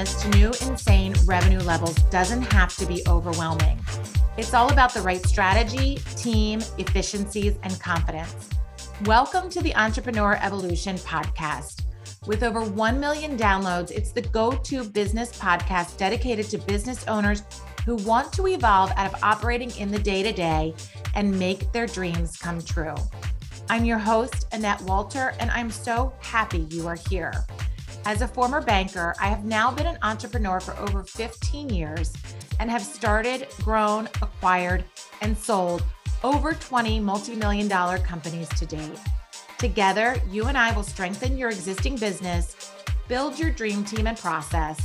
business to new insane revenue levels doesn't have to be overwhelming. It's all about the right strategy, team, efficiencies, and confidence. Welcome to the Entrepreneur Evolution Podcast. With over 1 million downloads, it's the go to business podcast dedicated to business owners who want to evolve out of operating in the day to day and make their dreams come true. I'm your host, Annette Walter, and I'm so happy you are here. As a former banker, I have now been an entrepreneur for over 15 years and have started, grown, acquired, and sold over 20 multi million dollar companies to date. Together, you and I will strengthen your existing business, build your dream team and process,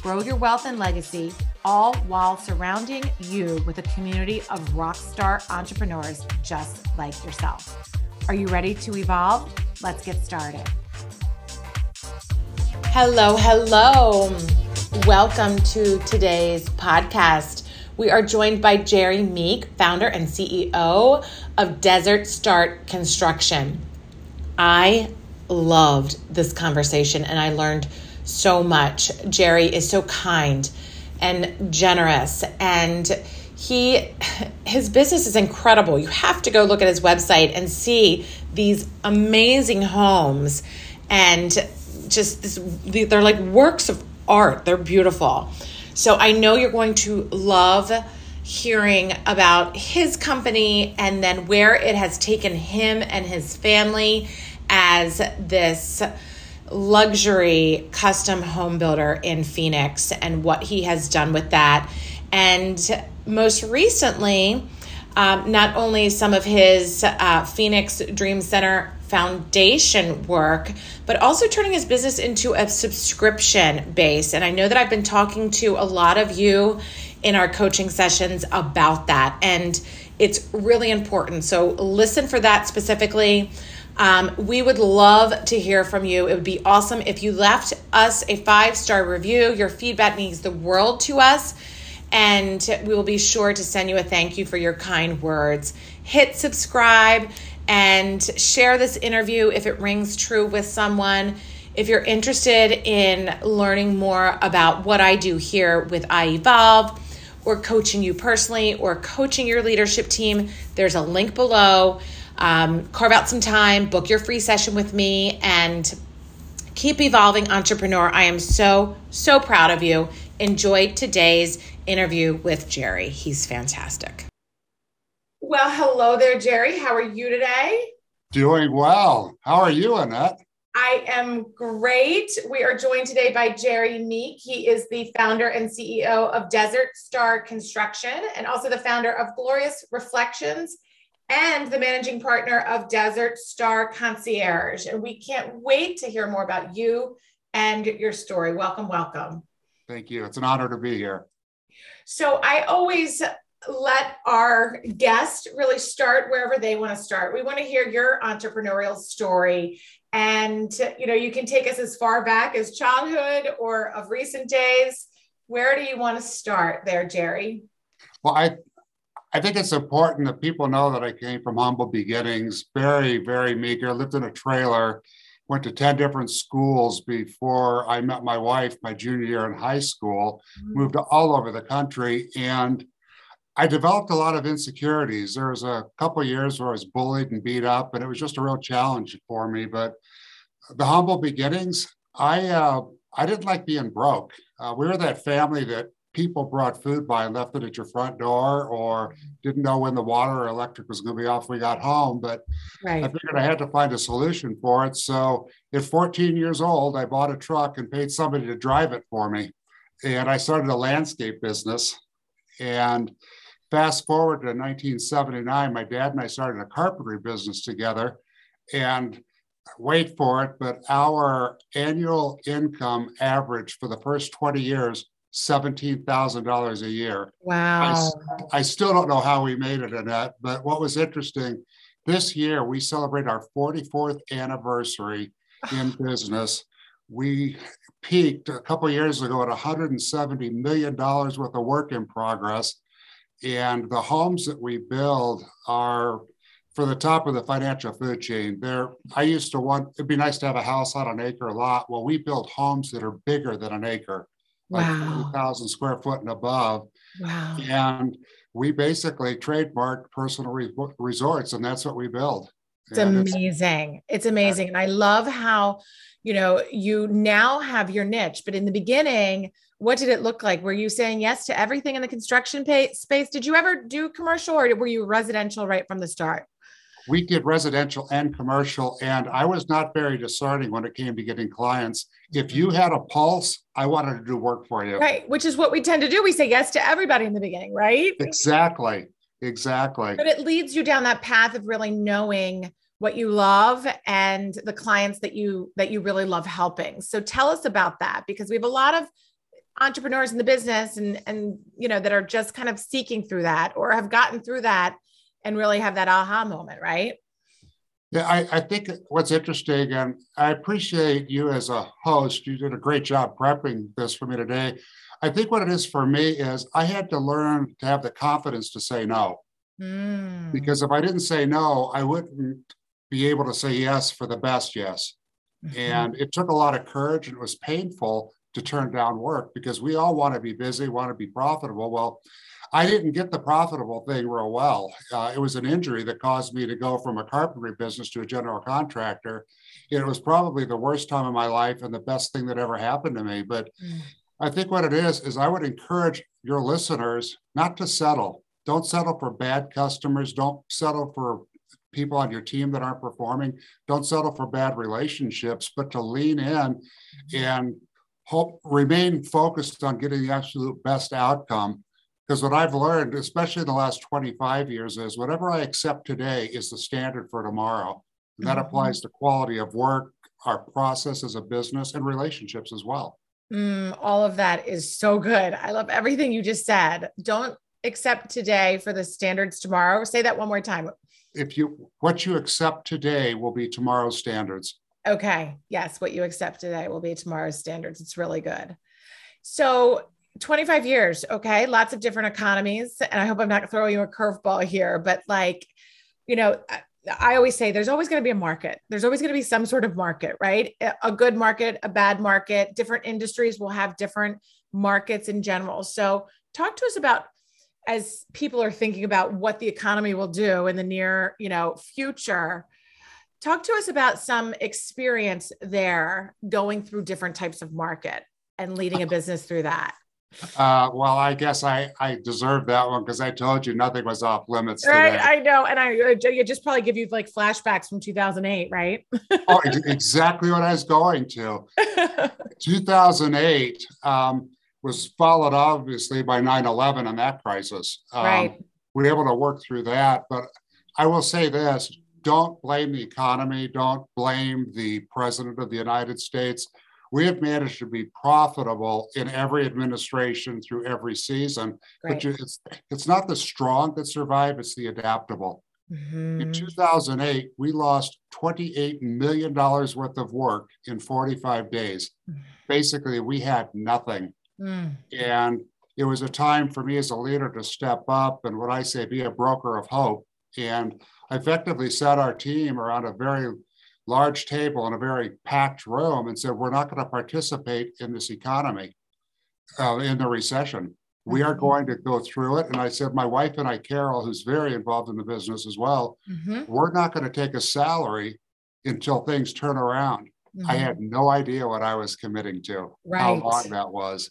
grow your wealth and legacy, all while surrounding you with a community of rockstar entrepreneurs just like yourself. Are you ready to evolve? Let's get started. Hello, hello. Welcome to today's podcast. We are joined by Jerry Meek, founder and CEO of Desert Start Construction. I loved this conversation and I learned so much. Jerry is so kind and generous and he his business is incredible. You have to go look at his website and see these amazing homes and just this, they're like works of art. They're beautiful. So I know you're going to love hearing about his company and then where it has taken him and his family as this luxury custom home builder in Phoenix and what he has done with that. And most recently, um, not only some of his uh, Phoenix Dream Center foundation work, but also turning his business into a subscription base. And I know that I've been talking to a lot of you in our coaching sessions about that. And it's really important. So listen for that specifically. Um, we would love to hear from you. It would be awesome if you left us a five star review. Your feedback means the world to us. And we will be sure to send you a thank you for your kind words. Hit subscribe and share this interview if it rings true with someone. If you're interested in learning more about what I do here with I Evolve, or coaching you personally, or coaching your leadership team, there's a link below. Um, carve out some time, book your free session with me, and keep evolving, entrepreneur. I am so, so proud of you. Enjoy today's interview with Jerry. He's fantastic. Well, hello there, Jerry. How are you today? Doing well. How are you, Annette? I am great. We are joined today by Jerry Meek. He is the founder and CEO of Desert Star Construction and also the founder of Glorious Reflections and the managing partner of Desert Star Concierge. And we can't wait to hear more about you and your story. Welcome, welcome. Thank you. It's an honor to be here. So I always let our guest really start wherever they want to start. We want to hear your entrepreneurial story. And you know, you can take us as far back as childhood or of recent days. Where do you want to start there, Jerry? Well, I I think it's important that people know that I came from humble beginnings, very, very meager, lived in a trailer, went to 10 different schools before I met my wife my junior year in high school, mm-hmm. moved all over the country. And I developed a lot of insecurities. There was a couple years where I was bullied and beat up, and it was just a real challenge for me. But the humble beginnings, I uh, I didn't like being broke. Uh, we were that family that people brought food by and left it at your front door, or didn't know when the water or electric was going to be off. When we got home, but right. I figured I had to find a solution for it. So, at 14 years old, I bought a truck and paid somebody to drive it for me, and I started a landscape business. And Fast forward to 1979, my dad and I started a carpentry business together. And wait for it, but our annual income average for the first 20 years, $17,000 a year. Wow. I, I, still don't know how we made it, Annette, but what was interesting, this year we celebrate our 44th anniversary in business. We peaked a couple years ago at $170 million worth of work in progress. And the homes that we build are for the top of the financial food chain. There, I used to want it'd be nice to have a house on an acre lot. Well, we build homes that are bigger than an acre. wow. like 40,000 square foot and above. Wow. And we basically trademarked personal re- resorts, and that's what we build. It's and amazing. It's, it's amazing. And I love how, you know, you now have your niche, but in the beginning, what did it look like? Were you saying yes to everything in the construction pay- space? Did you ever do commercial or were you residential right from the start? we did residential and commercial, and I was not very discerning when it came to getting clients. If you mm-hmm. had a pulse, I wanted to do work for you. Right, which is what we tend to do. We say yes to everybody in the beginning, right? Exactly. Exactly. But it leads you down that path of really knowing what you love and the clients that you that you really love helping. So tell us about that because we have a lot of entrepreneurs in the business and and you know that are just kind of seeking through that or have gotten through that and really have that aha moment, right? Yeah, I, I think what's interesting, and I appreciate you as a host. You did a great job prepping this for me today. I think what it is for me is I had to learn to have the confidence to say no. Mm. Because if I didn't say no, I wouldn't be able to say yes for the best yes. Mm-hmm. And it took a lot of courage and it was painful to turn down work because we all want to be busy, want to be profitable. Well, I didn't get the profitable thing real well. Uh, it was an injury that caused me to go from a carpentry business to a general contractor. It was probably the worst time of my life and the best thing that ever happened to me. But mm. I think what it is, is I would encourage your listeners not to settle. Don't settle for bad customers. Don't settle for people on your team that aren't performing. Don't settle for bad relationships, but to lean in and hope remain focused on getting the absolute best outcome because what I've learned, especially in the last 25 years, is whatever I accept today is the standard for tomorrow. And that mm-hmm. applies to quality of work, our process as a business, and relationships as well. Mm, all of that is so good. I love everything you just said. Don't accept today for the standards tomorrow. Say that one more time. If you what you accept today will be tomorrow's standards. Okay. Yes, what you accept today will be tomorrow's standards. It's really good. So 25 years. Okay. Lots of different economies. And I hope I'm not throwing you a curveball here, but like, you know, I always say there's always going to be a market. There's always going to be some sort of market, right? A good market, a bad market. Different industries will have different markets in general. So, talk to us about as people are thinking about what the economy will do in the near, you know, future. Talk to us about some experience there going through different types of market and leading a uh, business through that. Uh, well, I guess I I deserve that one because I told you nothing was off limits. Right, today. I know, and I you just probably give you like flashbacks from 2008, right? oh, exactly what I was going to. 2008 um, was followed obviously by 9/11 and that crisis. Um, right. We were able to work through that, but I will say this: don't blame the economy. Don't blame the president of the United States we have managed to be profitable in every administration through every season. Right. But it's it's not the strong that survive; it's the adaptable. Mm-hmm. In 2008, we lost 28 million dollars worth of work in 45 days. Mm-hmm. Basically, we had nothing, mm. and it was a time for me as a leader to step up and what I say be a broker of hope. And I effectively set our team around a very large table in a very packed room and said, We're not going to participate in this economy, uh, in the recession. We are mm-hmm. going to go through it. And I said, My wife and I, Carol, who's very involved in the business as well, mm-hmm. we're not going to take a salary until things turn around. Mm-hmm. I had no idea what I was committing to, right. how long that was.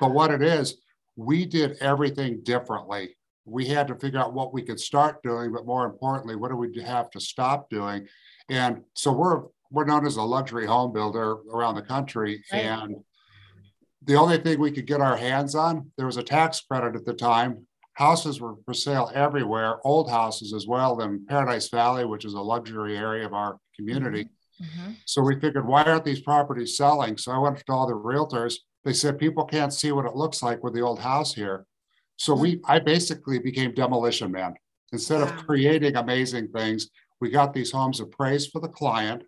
But what it is, we did everything differently. We had to figure out what we could start doing, but more importantly, what do we have to stop doing? And so we're we're known as a luxury home builder around the country. Right. And the only thing we could get our hands on, there was a tax credit at the time. Houses were for sale everywhere, old houses as well in Paradise Valley, which is a luxury area of our community. Mm-hmm. mm-hmm. So we figured, why aren't these properties selling? So I went to all the realtors. They said people can't see what it looks like with the old house here. So we I basically became demolition man. Instead wow. of creating amazing things, we got these homes appraised for the client.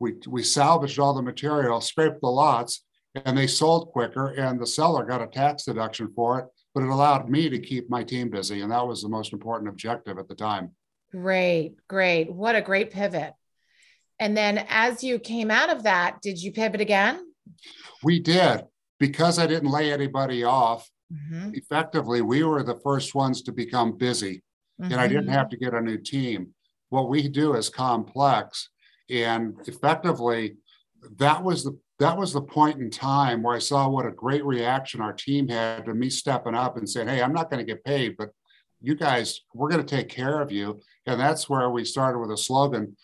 We, we salvaged all the material, scraped the lots, and they sold quicker. And the seller got a tax deduction for it, but it allowed me to keep my team busy. And that was the most important objective at the time. Great, great. What a great pivot. And then as you came out of that, did you pivot again? We did. because I didn't lay anybody off, mm-hmm. effectively, we were the first ones to become busy. Mm-hmm. And I didn't mm-hmm. have to get a new team. What we do is complex. And effectively, that was the that was the point in time where I saw what a great reaction our team had to me stepping up and saying, Hey, I'm not going to get paid, but you guys, we're going to take care of you. And that's where we started with a slogan,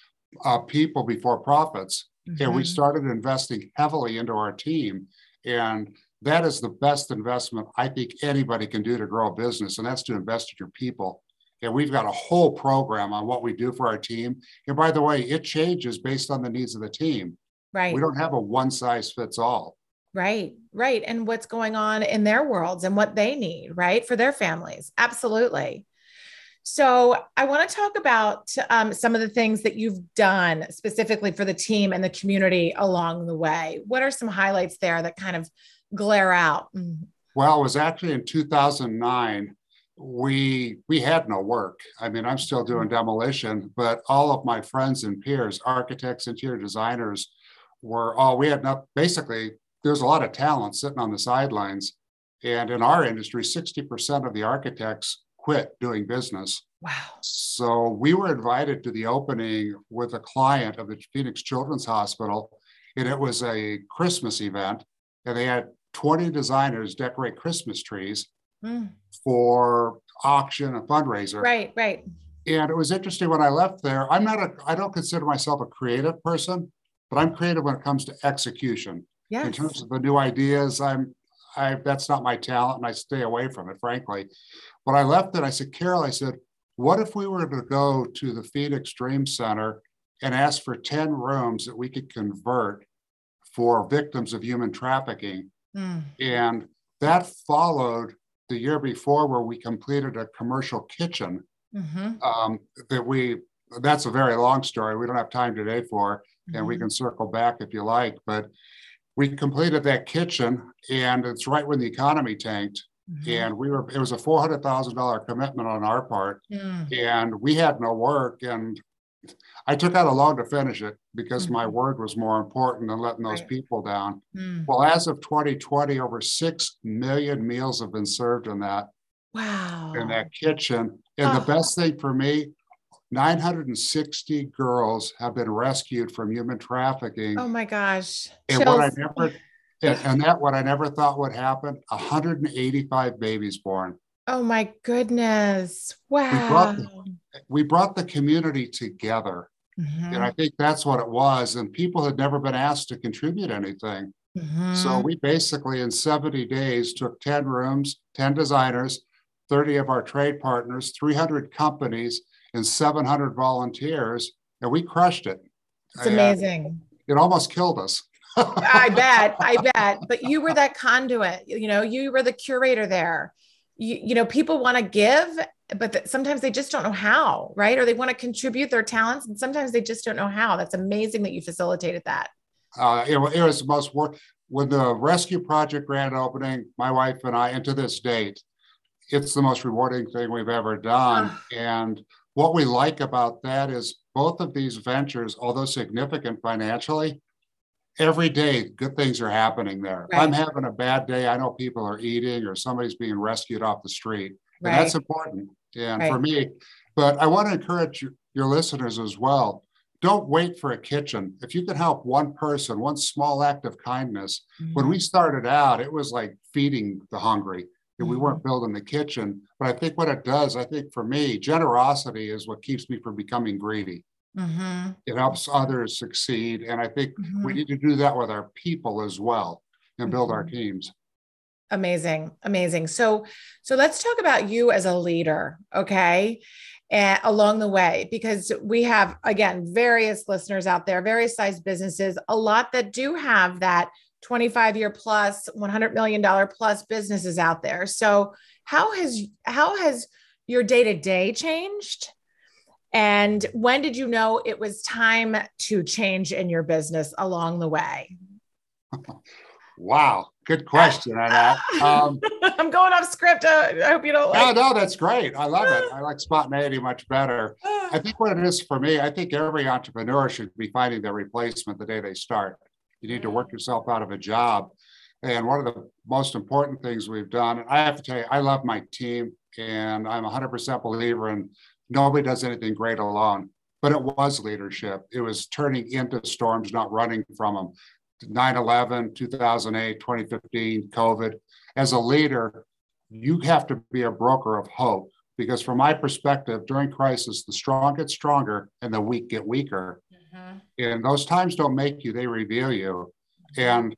uh, people before profits. Mm-hmm. And we mm-hmm. started investing heavily into our team. And that is the best investment I think anybody can do to grow a business, and that's to invest in your people. And we've got a whole program on what we do for our team. And by the way, it changes based on the needs of the team. Right. We don't have a one size fits all. Right, right. And what's going on in their worlds and what they need, right, for their families. Absolutely. So, I want to talk about um, some of the things that you've done specifically for the team and the community along the way. What are some highlights there that kind of glare out? Mm. Well, it was actually in 2009. We we had no work. I mean, I'm still doing mm-hmm. demolition, but all of my friends and peers, architects, interior designers, were all we had not basically there's a lot of talent sitting on the sidelines. And in our industry, 60% of the architects quit doing business. Wow. So we were invited to the opening with a client of the Phoenix Children's Hospital, and it was a Christmas event. And they had 20 designers decorate Christmas trees mm. for auction and fundraiser. Right, right. And it was interesting when I left there. I'm not a, I don't consider myself a creative person, but I'm creative when it comes to execution. Yes. In terms of the new ideas, I'm I that's not my talent and I stay away from it, frankly. But I left it, I said, Carol, I said, what if we were to go to the Phoenix Dream Center and ask for 10 rooms that we could convert for victims of human trafficking? Mm. And that followed the year before where we completed a commercial kitchen mm-hmm. um, that we that's a very long story we don't have time today for mm-hmm. and we mm-hmm. can circle back if you like but we completed that kitchen and it's right when the economy tanked mm-hmm. and we were it was a $400000 commitment on our part mm. and we had no work and i took out a loan to finish it because mm-hmm. my word was more important than letting those right. people down mm. well as of 2020 over 6 million meals have been served in that wow in that kitchen and oh. the best thing for me 960 girls have been rescued from human trafficking. Oh my gosh. And what I never and, and that what I never thought would happen, 185 babies born. Oh my goodness. Wow. We brought the, we brought the community together. Mm-hmm. And I think that's what it was. And people had never been asked to contribute anything. Mm-hmm. So we basically, in 70 days, took 10 rooms, 10 designers, 30 of our trade partners, 300 companies, and 700 volunteers, and we crushed it. It's amazing. it almost killed us. I bet, I bet. But you were that conduit. You know, you were the curator there. You, you know, people want to give, but th- sometimes they just don't know how, right? Or they want to contribute their talents, and sometimes they just don't know how. That's amazing that you facilitated that. Uh, it, it was the most work when the rescue project grand opening. My wife and I, and to this date, it's the most rewarding thing we've ever done. and what we like about that is both of these ventures, although significant financially, every day good things are happening there. Right. I'm having a bad day. I know people are eating or somebody's being rescued off the street. Right. And that's important. And right. for me, but I want to encourage your listeners as well. Don't wait for a kitchen. If you can help one person, one small act of kindness. Mm-hmm. When we started out, it was like feeding the hungry we weren't mm-hmm. building the kitchen. But I think what it does, I think for me, generosity is what keeps me from becoming greedy. Mm-hmm. It helps others succeed. And I think mm-hmm. we need to do that with our people as well and build our mm-hmm. teams. Amazing. Amazing. So, so let's talk about you as a leader. Okay. And along the way, because we have, again, various listeners out there, various size businesses, a lot that do have that 25 year plus 100 million dollar plus businesses out there so how has how has your day to day changed and when did you know it was time to change in your business along the way wow good question on that um, i'm going off script uh, i hope you don't like- no no that's great i love it i like spontaneity much better i think what it is for me i think every entrepreneur should be finding their replacement the day they start you need to work yourself out of a job. And one of the most important things we've done, and I have to tell you, I love my team and I'm 100% believer in nobody does anything great alone. But it was leadership. It was turning into storms, not running from them. 9 11, 2008, 2015, COVID. As a leader, you have to be a broker of hope because, from my perspective, during crisis, the strong get stronger and the weak get weaker. Mm-hmm. And those times don't make you, they reveal you. And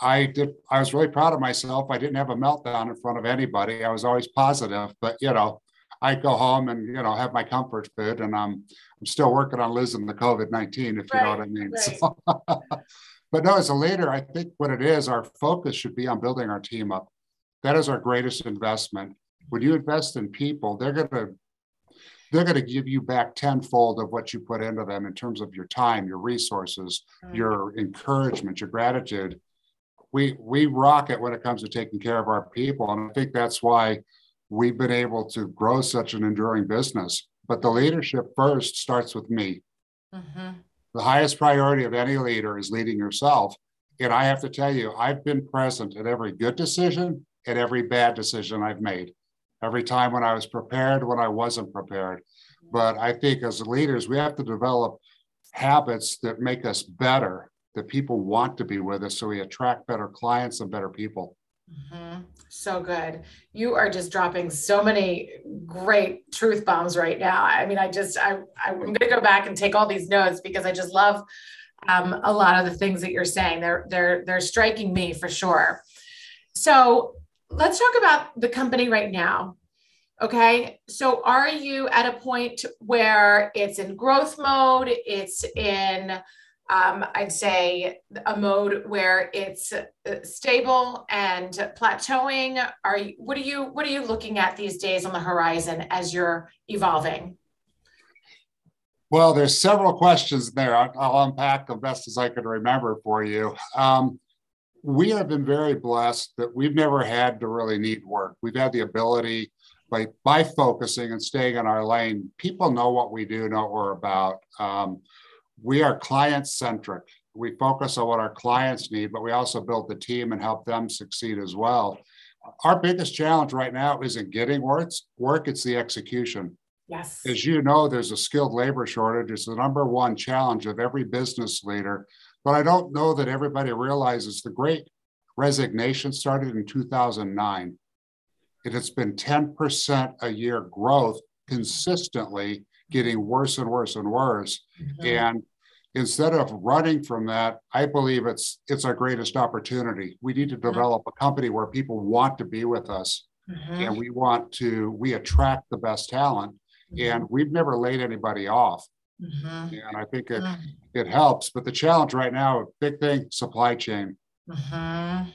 I did, I was really proud of myself. I didn't have a meltdown in front of anybody. I was always positive, but you know, I go home and you know have my comfort food, and I'm I'm still working on losing the COVID nineteen, if right, you know what I mean. Right. So, but no, as a leader, I think what it is, our focus should be on building our team up. That is our greatest investment. When you invest in people, they're gonna they're going to give you back tenfold of what you put into them in terms of your time, your resources, mm-hmm. your encouragement, your gratitude we we rock it when it comes to taking care of our people, and I think that's why we've been able to grow such an enduring business. But the leadership first starts with me. Mm-hmm. The highest priority of any leader is leading yourself. And I have to tell you, I've been present at every good decision and every bad decision I've made. Every time when I was prepared, when I wasn't prepared. But I think as leaders, we have to develop habits that make us better that people want to be with us so we attract better clients and better people. Mm-hmm. So good. You are just dropping so many great truth bombs right now. I mean, I just, I, I'm going to go back and take all these notes because I just love um, a lot of the things that you're saying. They're, they're, they're striking me for sure. So let's talk about the company right now. Okay. So are you at a point where it's in growth mode? It's in, um, I'd say a mode where it's uh, stable and plateauing. Are you, what are you what are you looking at these days on the horizon as you're evolving? Well, there's several questions there. I'll, I'll unpack the best as I can remember for you. Um, we have been very blessed that we've never had to really need work. We've had the ability by by focusing and staying in our lane. People know what we do, know what we're about. Um, we are client centric. We focus on what our clients need, but we also build the team and help them succeed as well. Our biggest challenge right now isn't getting work, work it's the execution. Yes. As you know, there's a skilled labor shortage. It's the number one challenge of every business leader. But I don't know that everybody realizes the great resignation started in 2009. It has been 10% a year growth consistently, getting worse and worse and worse. Mm-hmm. And instead of running from that, I believe it's it's our greatest opportunity. We need to mm-hmm. develop a company where people want to be with us, mm-hmm. and we want to we attract the best talent, mm-hmm. and we've never laid anybody off. Mm-hmm. And I think it mm-hmm. it helps. But the challenge right now, big thing, supply chain. Mm-hmm.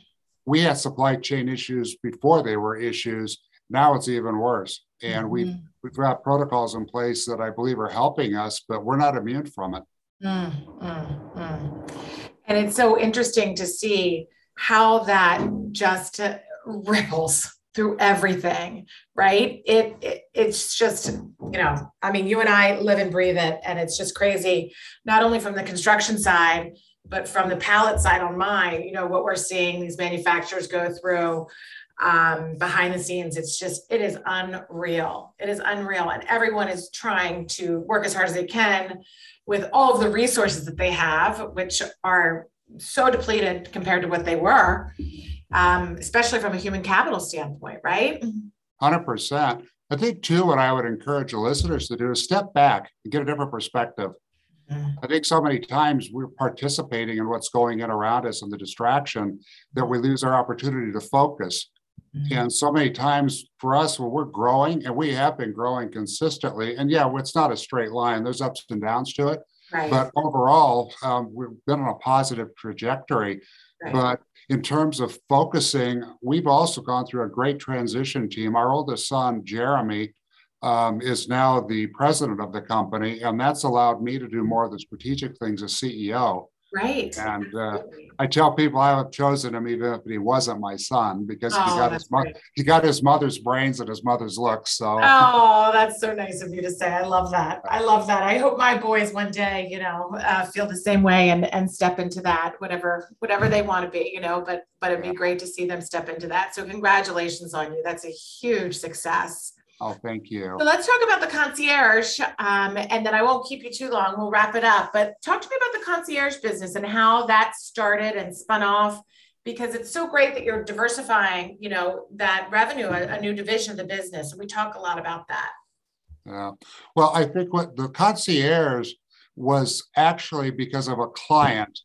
We had supply chain issues before they were issues. Now it's even worse. And we've we've got protocols in place that I believe are helping us, but we're not immune from it. Mm, mm, mm. And it's so interesting to see how that just ripples through everything, right? It, it, it's just, you know, I mean, you and I live and breathe it, and it's just crazy. Not only from the construction side, but from the pallet side on mine. You know what we're seeing these manufacturers go through um, behind the scenes. It's just, it is unreal. It is unreal, and everyone is trying to work as hard as they can with all of the resources that they have, which are so depleted compared to what they were, um, especially from a human capital standpoint, right? 100%. I think, too, what I would encourage the listeners to do is step back and get a different perspective. Mm-hmm. I think so many times we're participating in what's going in around us and the distraction that we lose our opportunity to focus. Mm-hmm. And so many times for us, when we're growing, and we have been growing consistently, and yeah, it's not a straight line, there's ups and downs to it. Right. But overall, um, we've been on a positive trajectory. Right. But in terms of focusing, we've also gone through a great transition team. Our oldest son, Jeremy, um, is now the president of the company, and that's allowed me to do more of the strategic things as CEO. Right. And uh, I tell people I have chosen him even if he wasn't my son because oh, he got his mo- he got his mother's brains and his mother's looks. So oh, that's so nice of you to say. I love that. I love that. I hope my boys one day, you know, uh, feel the same way and and step into that, whatever whatever they want to be, you know. But but it'd be great to see them step into that. So congratulations on you. That's a huge success. Oh, thank you. So let's talk about the concierge, um, and then I won't keep you too long. We'll wrap it up. But talk to me about the concierge business and how that started and spun off, because it's so great that you're diversifying, you know, that revenue, a, a new division of the business. And we talk a lot about that. Yeah. Well, I think what the concierge was actually because of a client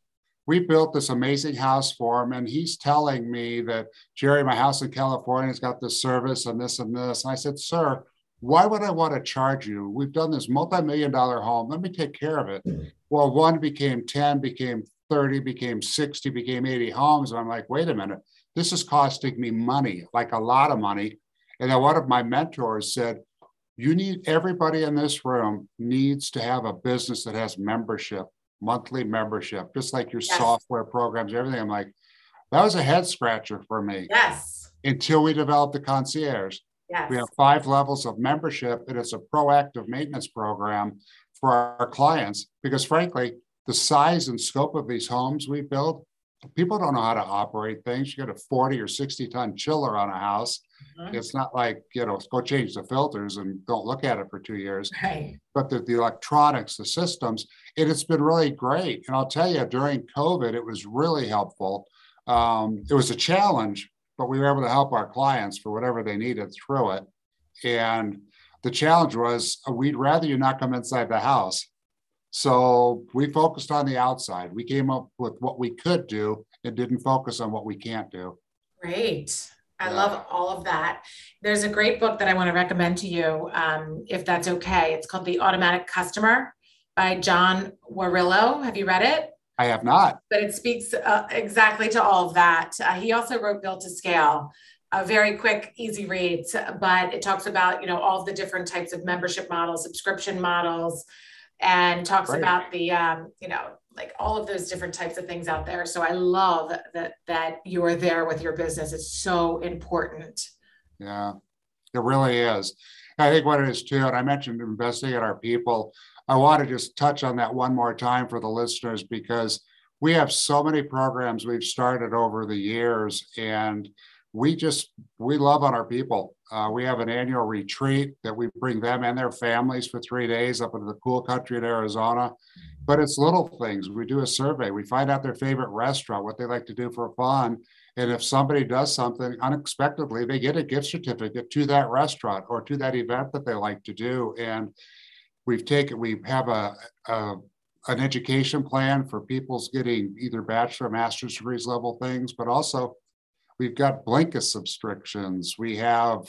we built this amazing house for him and he's telling me that jerry my house in california has got this service and this and this. And i said sir why would i want to charge you? We've done this multi-million dollar home. Let me take care of it. Hmm. Well one became 10 became 30 became 60 became 80 homes. And i'm like wait a minute. This is costing me money like a lot of money. And then one of my mentors said you need everybody in this room needs to have a business that has membership monthly membership, just like your yes. software programs, everything. I'm like, that was a head scratcher for me. Yes. Until we developed the concierge. Yes. We have five levels of membership, and it's a proactive maintenance program for our clients because, frankly, the size and scope of these homes we build, people don't know how to operate things. You get a 40 or 60 ton chiller on a house. Mm-hmm. It's not like, you know, go change the filters and don't look at it for two years. Right. But the, the electronics, the systems, it, it's been really great. And I'll tell you, during COVID, it was really helpful. Um, it was a challenge, but we were able to help our clients for whatever they needed through it. And the challenge was uh, we'd rather you not come inside the house. So we focused on the outside. We came up with what we could do and didn't focus on what we can't do. Great. I yeah. love all of that. There's a great book that I want to recommend to you, um, if that's okay. It's called The Automatic Customer by John Warrillow. Have you read it? I have not. But it speaks uh, exactly to all of that. Uh, he also wrote Built to Scale, a very quick, easy read, but it talks about you know all the different types of membership models, subscription models, and talks Great. about the um, you know like all of those different types of things out there. So I love that that you are there with your business. It's so important. Yeah, it really is. I think what it is too, and I mentioned investing in our people. I want to just touch on that one more time for the listeners because we have so many programs we've started over the years and we just we love on our people uh, we have an annual retreat that we bring them and their families for three days up into the cool country in arizona. But it's little things. We do a survey. We find out their favorite restaurant what they like to do for fun. And if somebody does something unexpectedly they get a gift certificate to that restaurant or to that event that they like to do. And we've taken we have a, a an education plan for people's getting either bachelor master's degrees level things but also we've got Blinkist subscriptions we have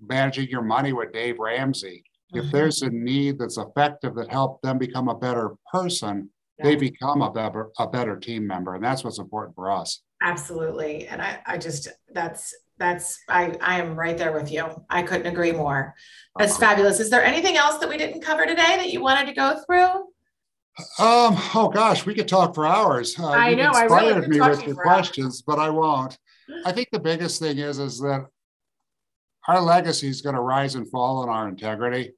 managing your money with dave ramsey if mm-hmm. there's a need that's effective that help them become a better person yeah. they become a better a better team member and that's what's important for us absolutely and i i just that's that's I I am right there with you. I couldn't agree more. That's uh-huh. fabulous. Is there anything else that we didn't cover today that you wanted to go through? Um. Oh gosh, we could talk for hours. Uh, I know. I really me with your questions, hours. but I won't. I think the biggest thing is is that our legacy is going to rise and fall on our integrity,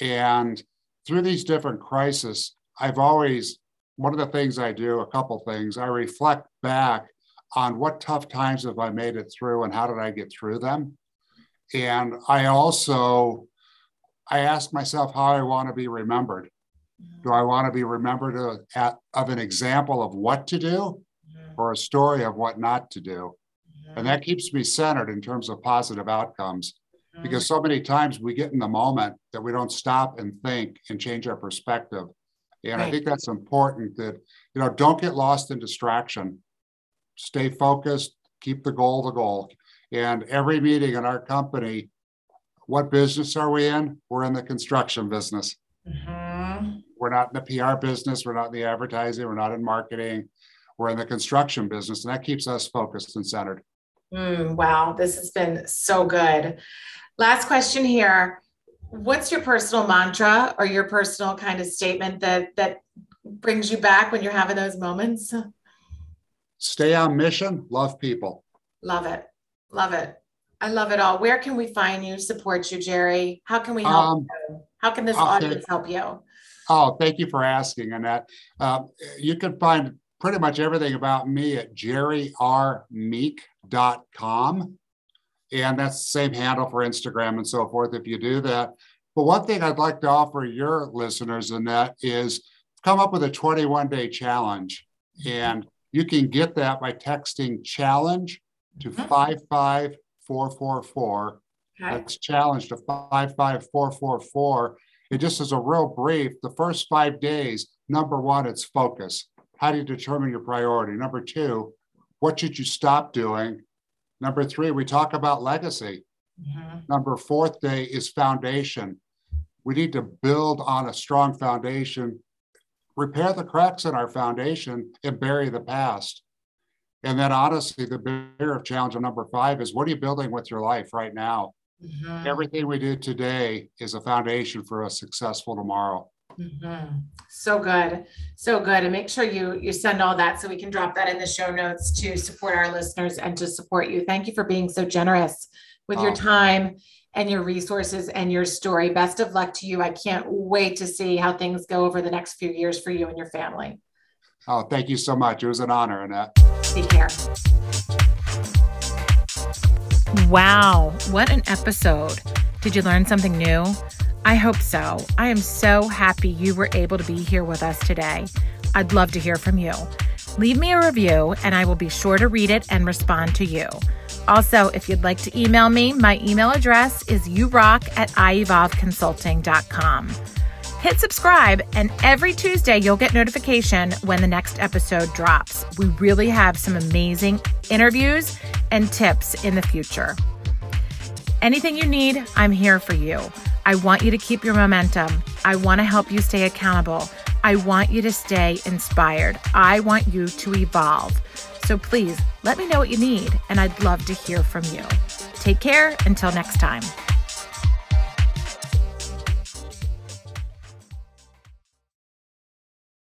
and through these different crises, I've always one of the things I do, a couple things, I reflect back on what tough times have I made it through and how did I get through them. And I also I ask myself how I want to be remembered. Do I want to be remembered uh, of, of an example of what to do or a story of what not to do? And that keeps me centered in terms of positive outcomes because so many times we get in the moment that we don't stop and think and change our perspective. And right. I think that's important that, you know, don't get lost in distraction stay focused, keep the goal the goal. And every meeting in our company, what business are we in? We're in the construction business. Mm-hmm. We're not in the PR business. We're not in the advertising. We're not in marketing. We're in the construction business. And that keeps us focused and centered. Mm, wow, this has been so good. Last question here. What's your personal mantra or your personal kind of statement that that brings you back when you're having those moments? Stay on mission, love people. Love it. Love it. I love it all. Where can we find you, support you, Jerry? How can we help um, you? How can this audience help you? Oh, thank you for asking, Annette. Uh, you can find pretty much everything about me at jerryrmeek.com. And that's the same handle for Instagram and so forth if you do that. But one thing I'd like to offer your listeners, Annette, is come up with a 21 day challenge. And you can get that by texting challenge to mm-hmm. 55444. Okay. That's challenge to 55444. It just is a real brief. The first five days, number one, it's focus. How do you determine your priority? Number two, what should you stop doing? Number three, we talk about legacy. Mm-hmm. Number fourth day is foundation. We need to build on a strong foundation, repair the cracks in our foundation, and bury the past. And then, honestly, the bigger challenge of number five is what are you building with your life right now? Mm-hmm. Everything we do today is a foundation for a successful tomorrow. Mm-hmm. So good, so good. And make sure you you send all that so we can drop that in the show notes to support our listeners and to support you. Thank you for being so generous with oh. your time and your resources and your story. Best of luck to you. I can't wait to see how things go over the next few years for you and your family. Oh, thank you so much. It was an honor, Annette. Take care. Wow, what an episode. Did you learn something new? I hope so. I am so happy you were able to be here with us today. I'd love to hear from you. Leave me a review and I will be sure to read it and respond to you. Also, if you'd like to email me, my email address is urock at ievolveconsulting.com. Hit subscribe, and every Tuesday you'll get notification when the next episode drops. We really have some amazing interviews and tips in the future. Anything you need, I'm here for you. I want you to keep your momentum. I want to help you stay accountable. I want you to stay inspired. I want you to evolve. So please let me know what you need, and I'd love to hear from you. Take care until next time.